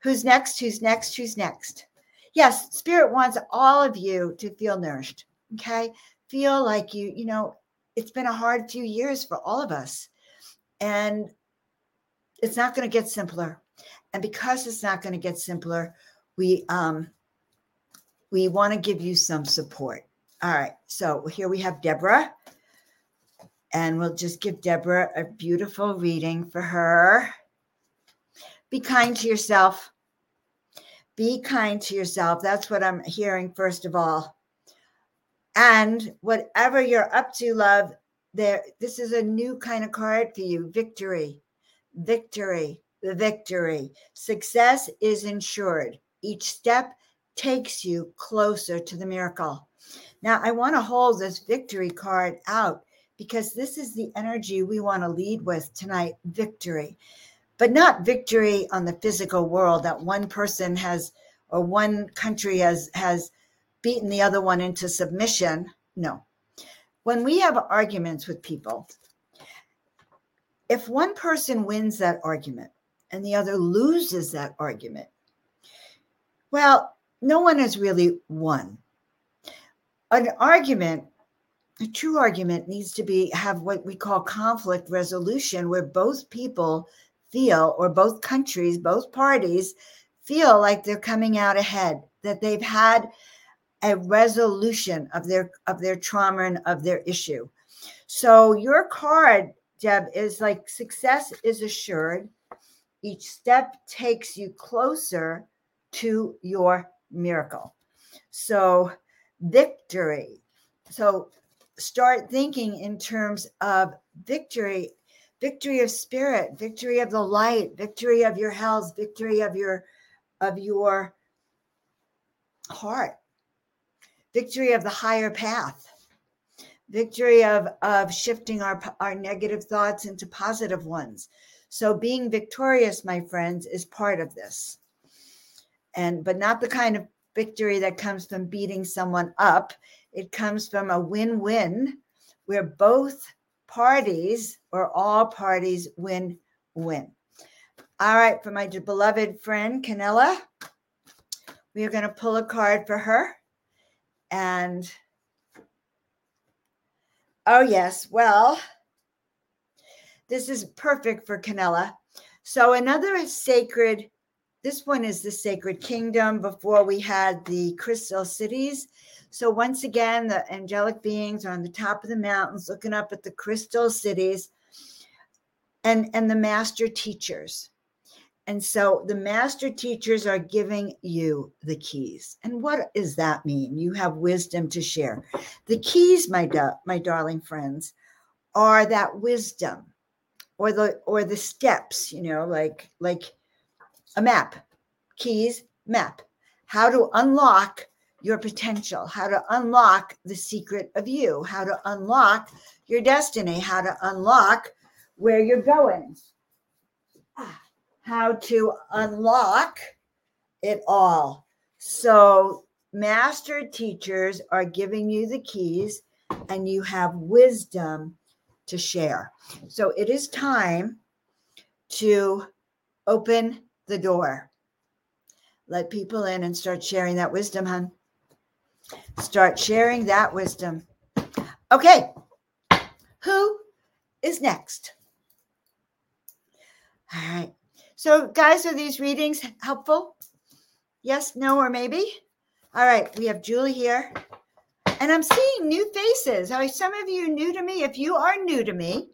A: Who's next? Who's next? Who's next? Yes, Spirit wants all of you to feel nourished. Okay. Feel like you, you know, it's been a hard few years for all of us. And it's not going to get simpler. And because it's not going to get simpler, we um we want to give you some support. All right. So here we have Deborah. And we'll just give Deborah a beautiful reading for her. Be kind to yourself. Be kind to yourself. That's what I'm hearing, first of all. And whatever you're up to, love, there, this is a new kind of card for you. Victory. Victory. Victory. Success is ensured. Each step takes you closer to the miracle. Now, I want to hold this victory card out because this is the energy we want to lead with tonight victory, but not victory on the physical world that one person has or one country has has beaten the other one into submission. No. When we have arguments with people, if one person wins that argument and the other loses that argument, well, no one has really won an argument a true argument needs to be have what we call conflict resolution where both people feel or both countries both parties feel like they're coming out ahead that they've had a resolution of their of their trauma and of their issue. So your card deb is like success is assured. Each step takes you closer to your miracle. So victory. So start thinking in terms of victory, victory of spirit, victory of the light, victory of your health, victory of your of your heart, victory of the higher path, victory of of shifting our our negative thoughts into positive ones. So being victorious, my friends, is part of this. And but not the kind of victory that comes from beating someone up. It comes from a win win where both parties or all parties win win. All right, for my beloved friend, Canella, we are going to pull a card for her. And oh, yes, well, this is perfect for Canella. So, another sacred this one is the sacred kingdom before we had the crystal cities. So, once again, the angelic beings are on the top of the mountains looking up at the crystal cities and, and the master teachers. And so the master teachers are giving you the keys. And what does that mean? You have wisdom to share. The keys, my, my darling friends, are that wisdom or the or the steps, you know, like like a map, keys, map, how to unlock your potential, how to unlock the secret of you, how to unlock your destiny, how to unlock where you're going. How to unlock it all. So, master teachers are giving you the keys, and you have wisdom to share. So, it is time to open the door. Let people in and start sharing that wisdom, hun. Start sharing that wisdom. Okay. Who is next? All right. So, guys, are these readings helpful? Yes, no, or maybe? All right. We have Julie here. And I'm seeing new faces. Are some of you new to me? If you are new to me,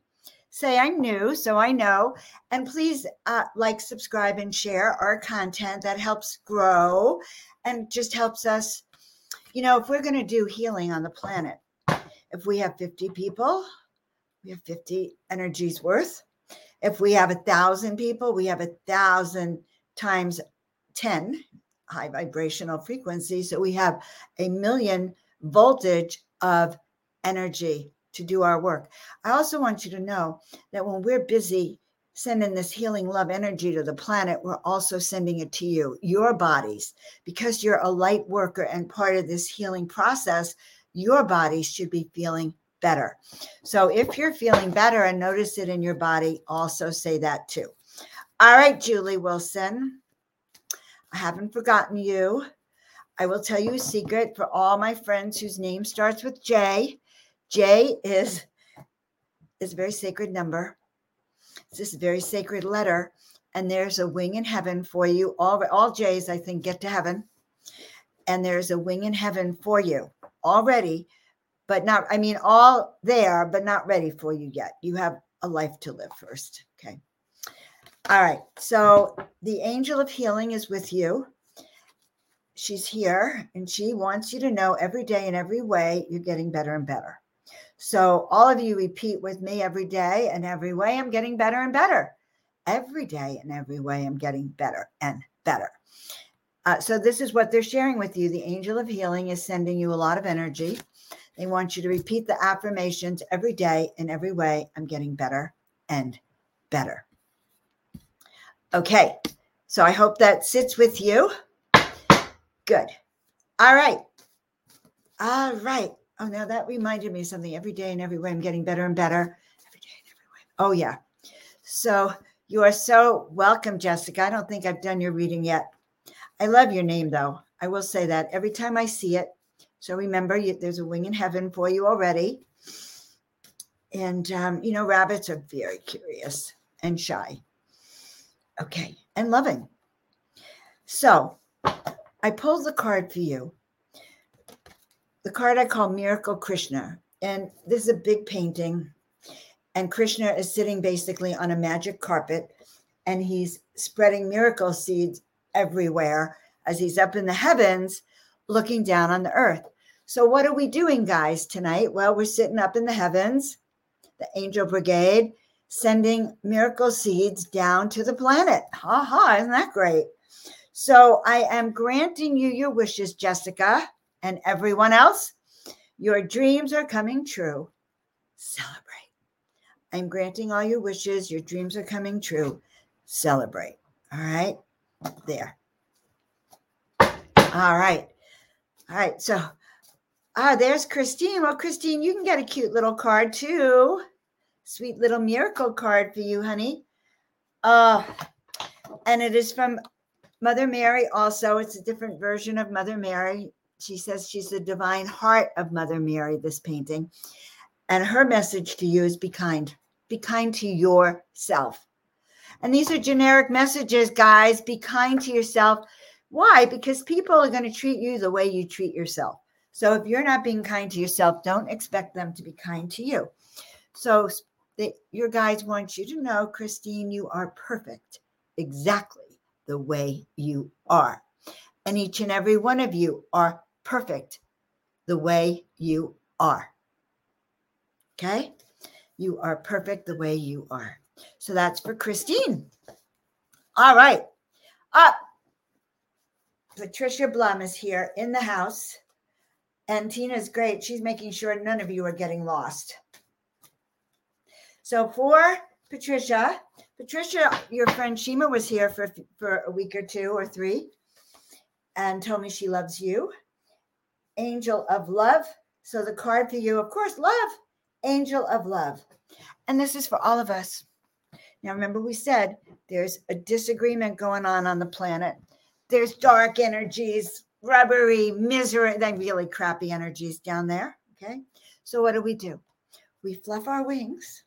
A: say I'm new so I know. And please uh, like, subscribe, and share our content. That helps grow and just helps us. You know, if we're going to do healing on the planet, if we have 50 people, we have 50 energies worth. If we have a thousand people, we have a thousand times 10 high vibrational frequency. So we have a million voltage of energy to do our work. I also want you to know that when we're busy sending this healing love energy to the planet, we're also sending it to you, your bodies, because you're a light worker and part of this healing process. Your body should be feeling better. So if you're feeling better and notice it in your body, also say that too. All right, Julie Wilson. I haven't forgotten you. I will tell you a secret for all my friends whose name starts with J. J is is a very sacred number. It's this very sacred letter, and there's a wing in heaven for you. All all J's, I think, get to heaven, and there's a wing in heaven for you already, but not. I mean, all there, but not ready for you yet. You have a life to live first. Okay. All right. So the angel of healing is with you she's here and she wants you to know every day in every way you're getting better and better. So, all of you repeat with me every day and every way, I'm getting better and better. Every day and every way, I'm getting better and better. Uh, so, this is what they're sharing with you. The angel of healing is sending you a lot of energy. They want you to repeat the affirmations every day in every way. I'm getting better and better. Okay. So, I hope that sits with you. Good. All right. All right. Oh, now that reminded me of something. Every day and every way, I'm getting better and better. Every day and every way. Oh, yeah. So you are so welcome, Jessica. I don't think I've done your reading yet. I love your name, though. I will say that every time I see it. So remember, you, there's a wing in heaven for you already. And, um, you know, rabbits are very curious and shy. Okay. And loving. So I pulled the card for you the card I call Miracle Krishna. And this is a big painting. And Krishna is sitting basically on a magic carpet and he's spreading miracle seeds everywhere as he's up in the heavens looking down on the earth. So, what are we doing, guys, tonight? Well, we're sitting up in the heavens, the angel brigade, sending miracle seeds down to the planet. Ha ha, isn't that great? So, I am granting you your wishes, Jessica and everyone else, your dreams are coming true. Celebrate. I'm granting all your wishes. Your dreams are coming true. Celebrate. All right. There. All right. All right. So, ah, there's Christine. Well, Christine, you can get a cute little card too. Sweet little miracle card for you, honey. Uh, and it is from Mother Mary also. It's a different version of Mother Mary she says she's the divine heart of Mother Mary, this painting. And her message to you is be kind. Be kind to yourself. And these are generic messages, guys. Be kind to yourself. Why? Because people are going to treat you the way you treat yourself. So if you're not being kind to yourself, don't expect them to be kind to you. So the, your guides want you to know, Christine, you are perfect exactly the way you are. And each and every one of you are perfect the way you are. Okay? You are perfect the way you are. So that's for Christine. All right. Up. Patricia Blum is here in the house. And Tina's great. She's making sure none of you are getting lost. So for Patricia, Patricia, your friend Shima was here for for a week or two or three, and told me she loves you. Angel of love. So the card for you, of course, love. Angel of love, and this is for all of us. Now, remember, we said there's a disagreement going on on the planet. There's dark energies, rubbery, misery, then really crappy energies down there. Okay. So, what do we do? We fluff our wings.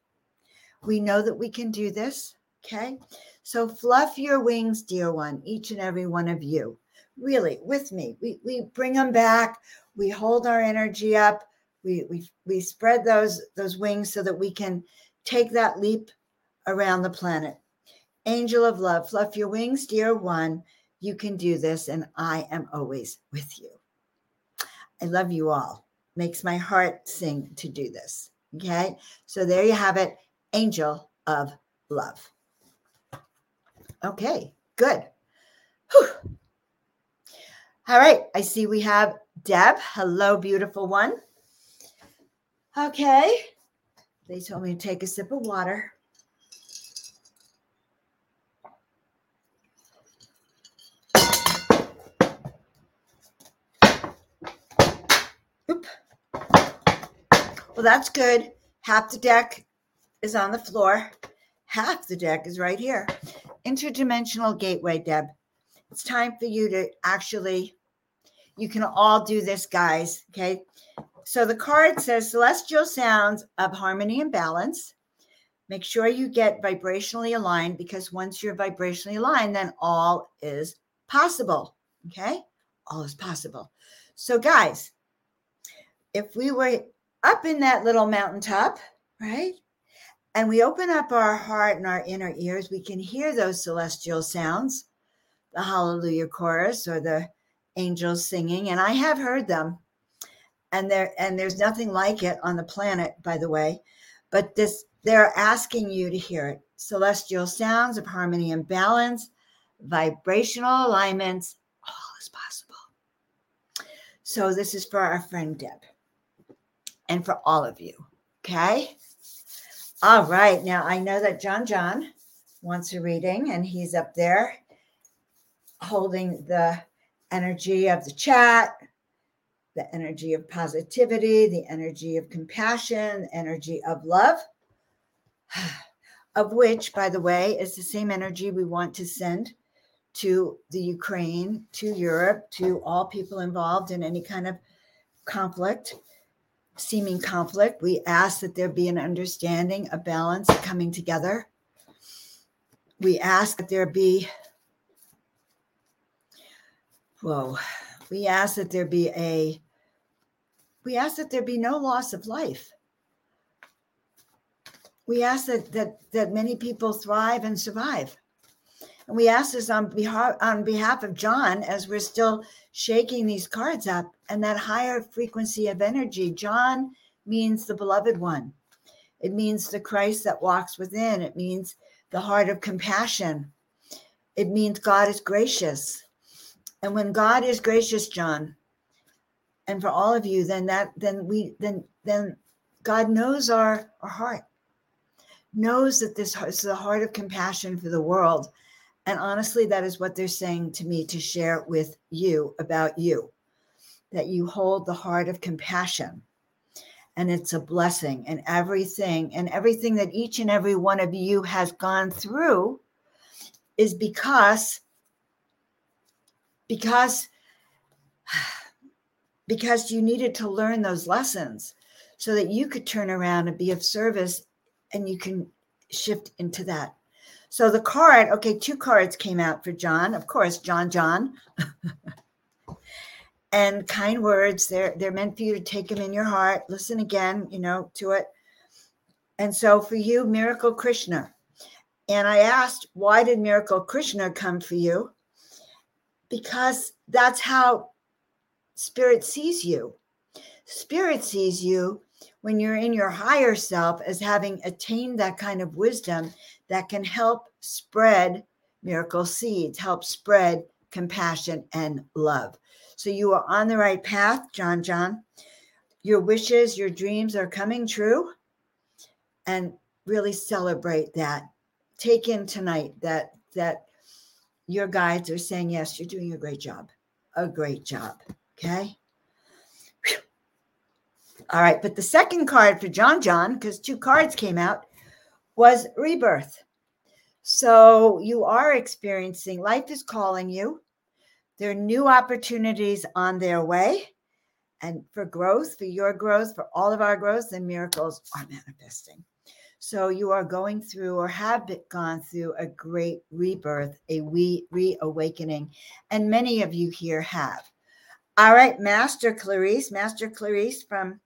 A: We know that we can do this. Okay. So, fluff your wings, dear one, each and every one of you. Really, with me. We, we bring them back. We hold our energy up. We, we, we spread those, those wings so that we can take that leap around the planet. Angel of love, fluff your wings, dear one. You can do this, and I am always with you. I love you all. Makes my heart sing to do this. Okay. So there you have it. Angel of love. Okay, good. Whew. All right. I see we have Deb. Hello, beautiful one. Okay. They told me to take a sip of water. Oop. Well, that's good. Half the deck is on the floor, half the deck is right here. Interdimensional gateway, Deb. It's time for you to actually, you can all do this, guys. Okay. So the card says celestial sounds of harmony and balance. Make sure you get vibrationally aligned because once you're vibrationally aligned, then all is possible. Okay. All is possible. So, guys, if we were up in that little mountaintop, right? And we open up our heart and our inner ears, we can hear those celestial sounds, the hallelujah chorus or the angels singing. And I have heard them. And there and there's nothing like it on the planet, by the way. But this they're asking you to hear it. Celestial sounds of harmony and balance, vibrational alignments, all is possible. So this is for our friend Deb and for all of you. Okay. All right. Now I know that John John wants a reading and he's up there holding the energy of the chat, the energy of positivity, the energy of compassion, energy of love, of which, by the way, is the same energy we want to send to the Ukraine, to Europe, to all people involved in any kind of conflict seeming conflict. We ask that there be an understanding, a balance, coming together. We ask that there be, whoa, we ask that there be a, we ask that there be no loss of life. We ask that that that many people thrive and survive. And we ask this on behalf on behalf of John as we're still shaking these cards up and that higher frequency of energy. John means the beloved one. It means the Christ that walks within. It means the heart of compassion. It means God is gracious. And when God is gracious, John, and for all of you, then that then we then then God knows our, our heart, knows that this is the heart of compassion for the world and honestly, that is what they're saying to me to share with you about you that you hold the heart of compassion. And it's a blessing. And everything, and everything that each and every one of you has gone through is because, because, because you needed to learn those lessons so that you could turn around and be of service and you can shift into that so the card, okay, two cards came out for John. Of course, John John. and kind words, they're they're meant for you to take them in your heart. Listen again, you know, to it. And so for you, Miracle Krishna. And I asked, why did Miracle Krishna come for you? Because that's how Spirit sees you. Spirit sees you when you're in your higher self as having attained that kind of wisdom that can help spread miracle seeds, help spread compassion and love. So you are on the right path, John John. Your wishes, your dreams are coming true. And really celebrate that. take in tonight that that your guides are saying yes you're doing a great job a great job okay? Whew. all right but the second card for john john because two cards came out was rebirth. So you are experiencing life is calling you. There are new opportunities on their way. And for growth for your growth for all of our growth and miracles are manifesting so you are going through or have gone through a great rebirth, a we reawakening, and many of you here have. All right, Master Clarice, Master Clarice from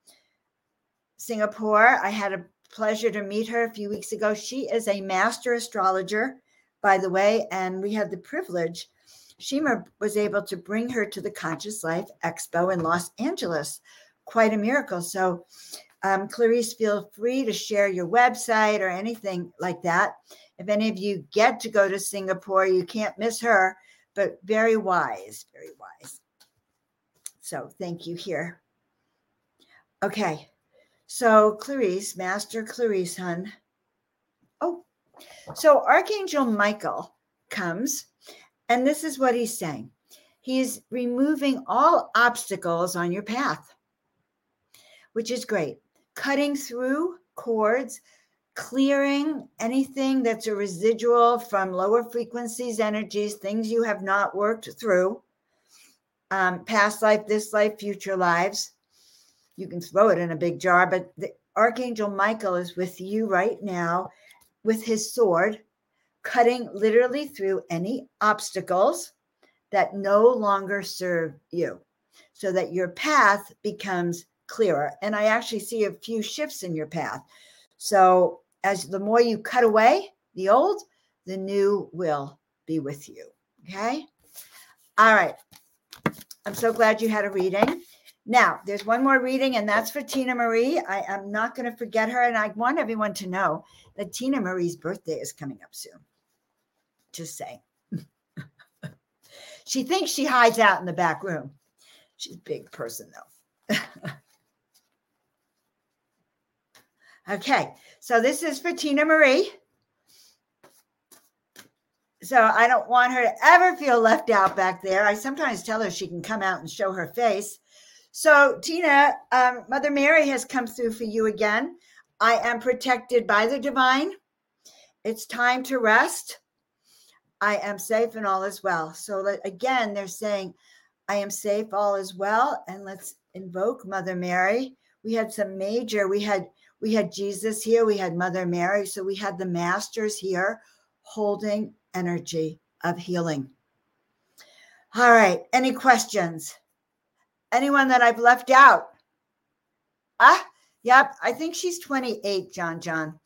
A: Singapore. I had a pleasure to meet her a few weeks ago. She is a master astrologer, by the way, and we had the privilege. Shima was able to bring her to the Conscious Life Expo in Los Angeles. Quite a miracle. So um, Clarice, feel free to share your website or anything like that. If any of you get to go to Singapore, you can't miss her, but very wise, very wise. So thank you here. Okay. So Clarice, Master Clarice, hun. Oh, so Archangel Michael comes, and this is what he's saying. He's removing all obstacles on your path, which is great cutting through cords, clearing anything that's a residual from lower frequencies, energies, things you have not worked through, um, past life, this life, future lives. You can throw it in a big jar, but the Archangel Michael is with you right now with his sword, cutting literally through any obstacles that no longer serve you so that your path becomes clearer. And I actually see a few shifts in your path. So as the more you cut away the old, the new will be with you. Okay. All right. I'm so glad you had a reading. Now, there's one more reading, and that's for Tina Marie. I am not going to forget her. And I want everyone to know that Tina Marie's birthday is coming up soon. Just saying. she thinks she hides out in the back room. She's a big person, though. Okay, so this is for Tina Marie. So I don't want her to ever feel left out back there. I sometimes tell her she can come out and show her face. So, Tina, um, Mother Mary has come through for you again. I am protected by the divine. It's time to rest. I am safe and all is well. So, again, they're saying, I am safe, all is well. And let's invoke Mother Mary. We had some major, we had we had Jesus here, we had Mother Mary. So we had the masters here holding energy of healing. All right. Any questions? Anyone that I've left out? Ah, yep. I think she's 28, John John.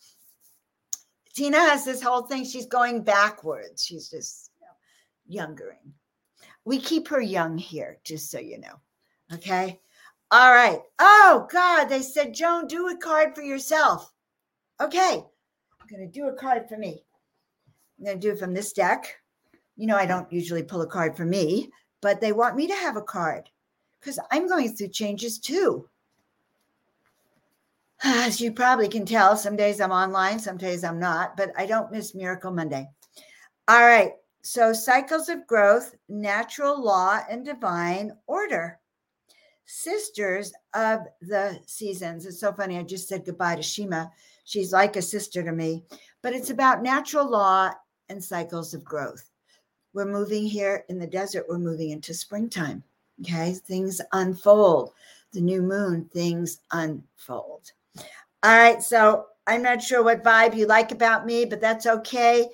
A: Tina has this whole thing. She's going backwards. She's just you know, youngering. We keep her young here, just so you know. Okay. All right. Oh, God. They said, Joan, do a card for yourself. Okay. I'm going to do a card for me. I'm going to do it from this deck. You know, I don't usually pull a card for me, but they want me to have a card because I'm going through changes too. As you probably can tell, some days I'm online, some days I'm not, but I don't miss Miracle Monday. All right. So, cycles of growth, natural law, and divine order sisters of the seasons. It's so funny. I just said goodbye to Shima. She's like a sister to me, but it's about natural law and cycles of growth. We're moving here in the desert, we're moving into springtime. Okay. Things unfold. The new moon, things unfold. All right. So I'm not sure what vibe you like about me, but that's okay.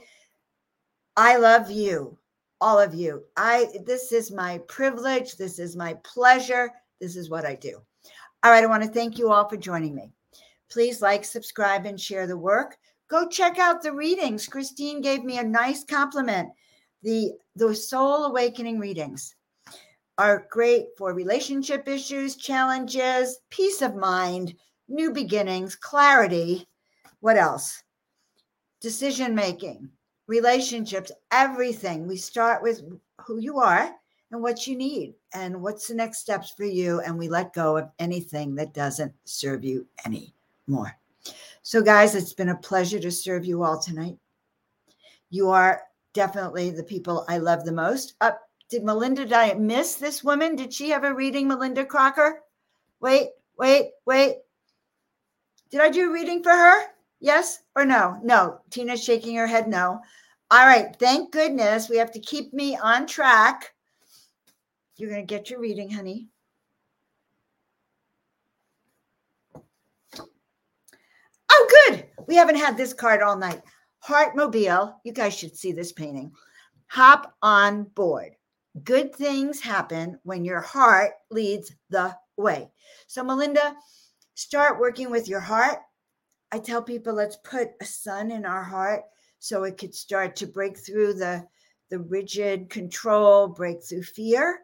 A: I love you, all of you. I this is my privilege. This is my pleasure this is what I do. All right. I want to thank you all for joining me. Please like, subscribe, and share the work. Go check out the readings. Christine gave me a nice compliment. The, the soul awakening readings are great for relationship issues, challenges, peace of mind, new beginnings, clarity. What else? Decision making, relationships, everything. We start with who you are and what you need and what's the next steps for you. And we let go of anything that doesn't serve you anymore. So, guys, it's been a pleasure to serve you all tonight. You are definitely the people I love the most. Up, uh, did Melinda, did I miss this woman? Did she have a reading, Melinda Crocker? Wait, wait, wait. Did I do a reading for her? Yes or no? No. Tina's shaking her head no. All right. Thank goodness. We have to keep me on track. You're going to get your reading, honey. Oh, good. We haven't had this card all night. Heartmobile. You guys should see this painting. Hop on board. Good things happen when your heart leads the way. So, Melinda, start working with your heart. I tell people let's put a sun in our heart so it could start to break through the, the rigid control, break through fear,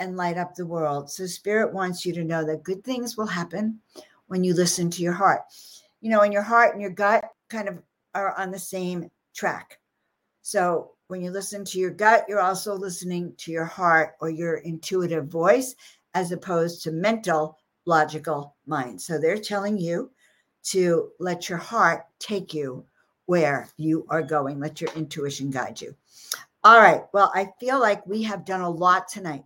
A: and light up the world. So, Spirit wants you to know that good things will happen when you listen to your heart. You know, and your heart and your gut kind of are on the same track. So, when you listen to your gut, you're also listening to your heart or your intuitive voice as opposed to mental, logical mind. So, they're telling you to let your heart take you where you are going. Let your intuition guide you. All right. Well, I feel like we have done a lot tonight.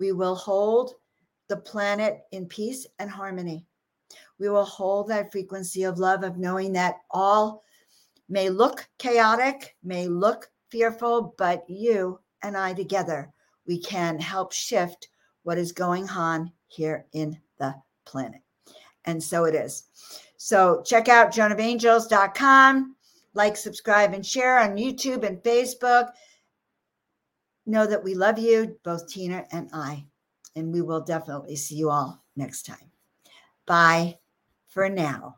A: We will hold the planet in peace and harmony. We will hold that frequency of love, of knowing that all may look chaotic, may look fearful, but you and I together, we can help shift what is going on here in the planet. And so it is. So check out joanofangels.com like, subscribe, and share on YouTube and Facebook. Know that we love you, both Tina and I, and we will definitely see you all next time. Bye for now.